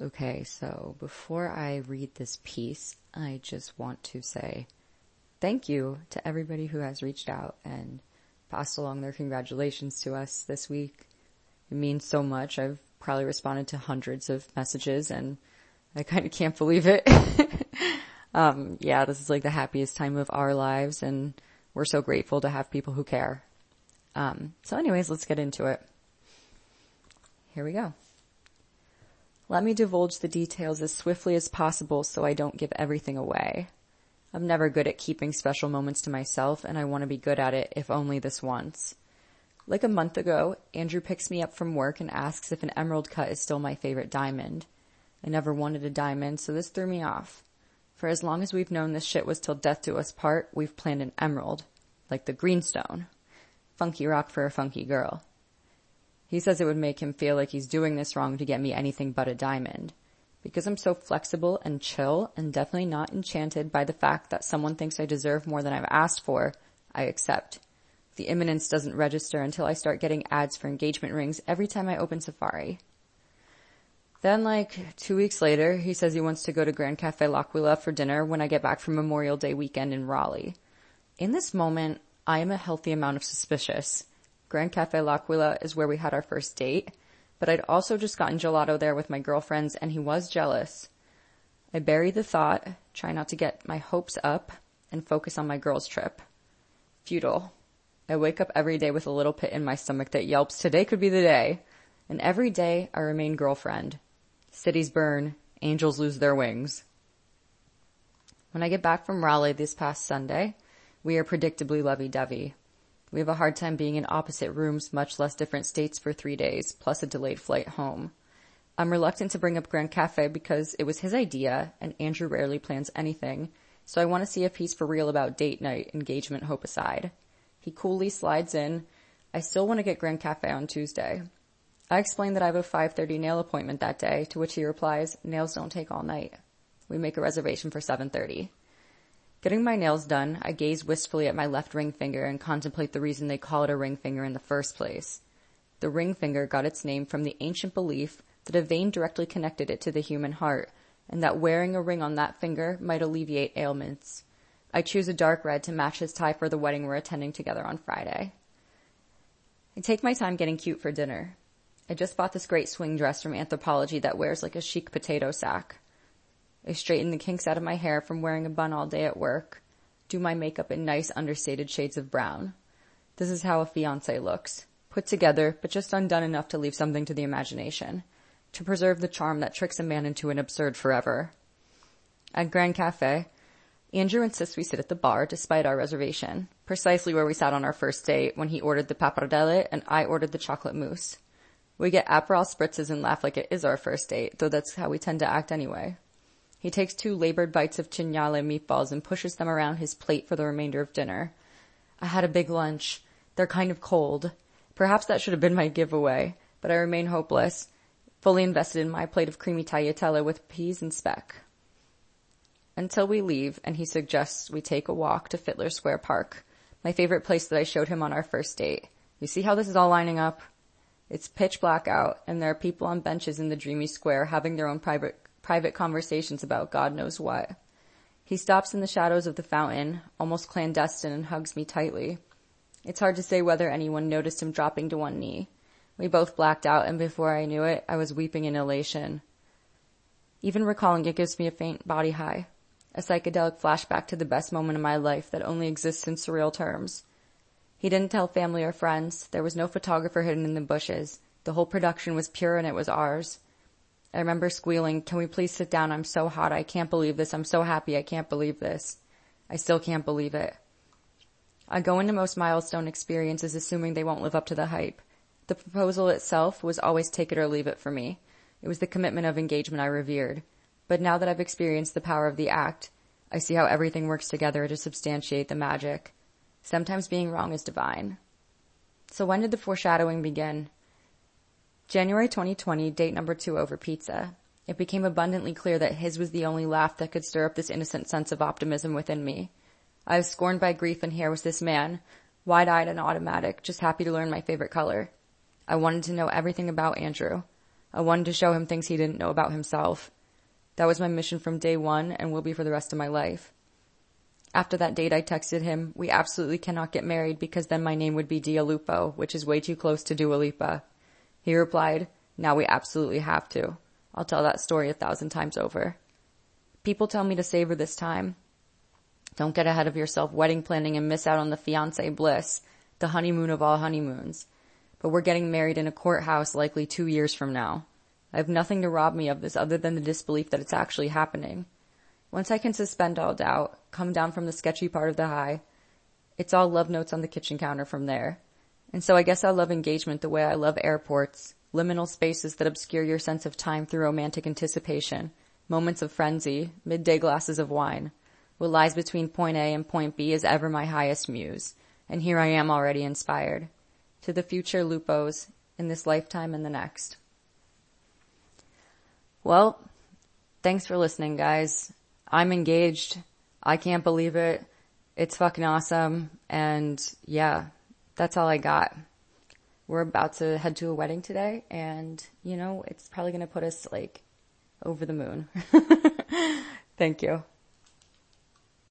Okay, so before I read this piece, I just want to say thank you to everybody who has reached out and passed along their congratulations to us this week. It means so much. I've probably responded to hundreds of messages and I kind of can't believe it. um, yeah, this is like the happiest time of our lives and we're so grateful to have people who care. Um, so anyways, let's get into it. Here we go. Let me divulge the details as swiftly as possible so I don't give everything away. I'm never good at keeping special moments to myself and I want to be good at it if only this once. Like a month ago, Andrew picks me up from work and asks if an emerald cut is still my favorite diamond. I never wanted a diamond, so this threw me off. For as long as we've known this shit was till death do us part, we've planned an emerald. Like the greenstone. Funky rock for a funky girl. He says it would make him feel like he's doing this wrong to get me anything but a diamond. Because I'm so flexible and chill and definitely not enchanted by the fact that someone thinks I deserve more than I've asked for, I accept. The imminence doesn't register until I start getting ads for engagement rings every time I open Safari. Then like two weeks later, he says he wants to go to Gran Caffe L'Aquila for dinner when I get back from Memorial Day weekend in Raleigh. In this moment, I am a healthy amount of suspicious. Gran Caffe L'Aquila is where we had our first date, but I'd also just gotten gelato there with my girlfriends and he was jealous. I bury the thought, try not to get my hopes up, and focus on my girls trip. Futile. I wake up every day with a little pit in my stomach that yelps, today could be the day. And every day I remain girlfriend. Cities burn, angels lose their wings. When I get back from Raleigh this past Sunday, we are predictably lovey-dovey. We have a hard time being in opposite rooms, much less different states for three days, plus a delayed flight home. I'm reluctant to bring up Gran Caffe because it was his idea and Andrew rarely plans anything, so I want to see if he's for real about date night, engagement hope aside. He coolly slides in. I still want to get Gran Caffe on Tuesday. I explain that I have a 5.30 nail appointment that day, to which he replies, nails don't take all night. We make a reservation for 7.30. Getting my nails done, I gaze wistfully at my left ring finger and contemplate the reason they call it a ring finger in the first place. The ring finger got its name from the ancient belief that a vein directly connected it to the human heart, and that wearing a ring on that finger might alleviate ailments. I choose a dark red to match his tie for the wedding we're attending together on Friday. I take my time getting cute for dinner. I just bought this great swing dress from Anthropologie that wears like a chic potato sack. I straighten the kinks out of my hair from wearing a bun all day at work. Do my makeup in nice understated shades of brown. This is how a fiance looks. Put together, but just undone enough to leave something to the imagination. To preserve the charm that tricks a man into an absurd forever. At Gran Caffe, Andrew insists we sit at the bar despite our reservation, precisely where we sat on our first date when he ordered the pappardelle and I ordered the chocolate mousse. We get Aperol spritzes and laugh like it is our first date, though that's how we tend to act anyway. He takes two labored bites of cinghiale meatballs and pushes them around his plate for the remainder of dinner. I had a big lunch. They're kind of cold. Perhaps that should have been my giveaway, but I remain hopeless, fully invested in my plate of creamy tagliatelle with peas and speck until we leave and he suggests we take a walk to Fitler Square Park, my favorite place that I showed him on our first date. You see how this is all lining up? It's pitch black out and there are people on benches in the dreamy square having their own private, private conversations about God knows what. He stops in the shadows of the fountain, almost clandestine and hugs me tightly. It's hard to say whether anyone noticed him dropping to one knee. We both blacked out and before I knew it, I was weeping in elation. Even recalling it gives me a faint body high a psychedelic flashback to the best moment of my life that only exists in surreal terms. He didn't tell family or friends. There was no photographer hidden in the bushes. The whole production was pure and it was ours. I remember squealing, can we please sit down? I'm so hot. I can't believe this. I'm so happy. I can't believe this. I still can't believe it. I go into most milestone experiences assuming they won't live up to the hype. The proposal itself was always take it or leave it for me. It was the commitment of engagement I revered. But now that I've experienced the power of the act, I see how everything works together to substantiate the magic. Sometimes being wrong is divine. So when did the foreshadowing begin? January 2020, date number two over pizza. It became abundantly clear that his was the only laugh that could stir up this innocent sense of optimism within me. I was scorned by grief and here was this man, wide-eyed and automatic, just happy to learn my favorite color. I wanted to know everything about Andrew. I wanted to show him things he didn't know about himself. That was my mission from day one and will be for the rest of my life. After that date, I texted him, we absolutely cannot get married because then my name would be Dialupo, which is way too close to Dua Lipa. He replied, now we absolutely have to. I'll tell that story a thousand times over. People tell me to savor this time. Don't get ahead of yourself wedding planning and miss out on the fiance bliss, the honeymoon of all honeymoons. But we're getting married in a courthouse likely two years from now. I have nothing to rob me of this other than the disbelief that it's actually happening. Once I can suspend all doubt, come down from the sketchy part of the high, it's all love notes on the kitchen counter from there. And so I guess I love engagement the way I love airports, liminal spaces that obscure your sense of time through romantic anticipation, moments of frenzy, midday glasses of wine. What lies between point A and point B is ever my highest muse, and here I am already inspired. To the future Lupos, in this lifetime and the next. Well, thanks for listening guys. I'm engaged. I can't believe it. It's fucking awesome. And yeah, that's all I got. We're about to head to a wedding today and you know, it's probably going to put us like over the moon. Thank you.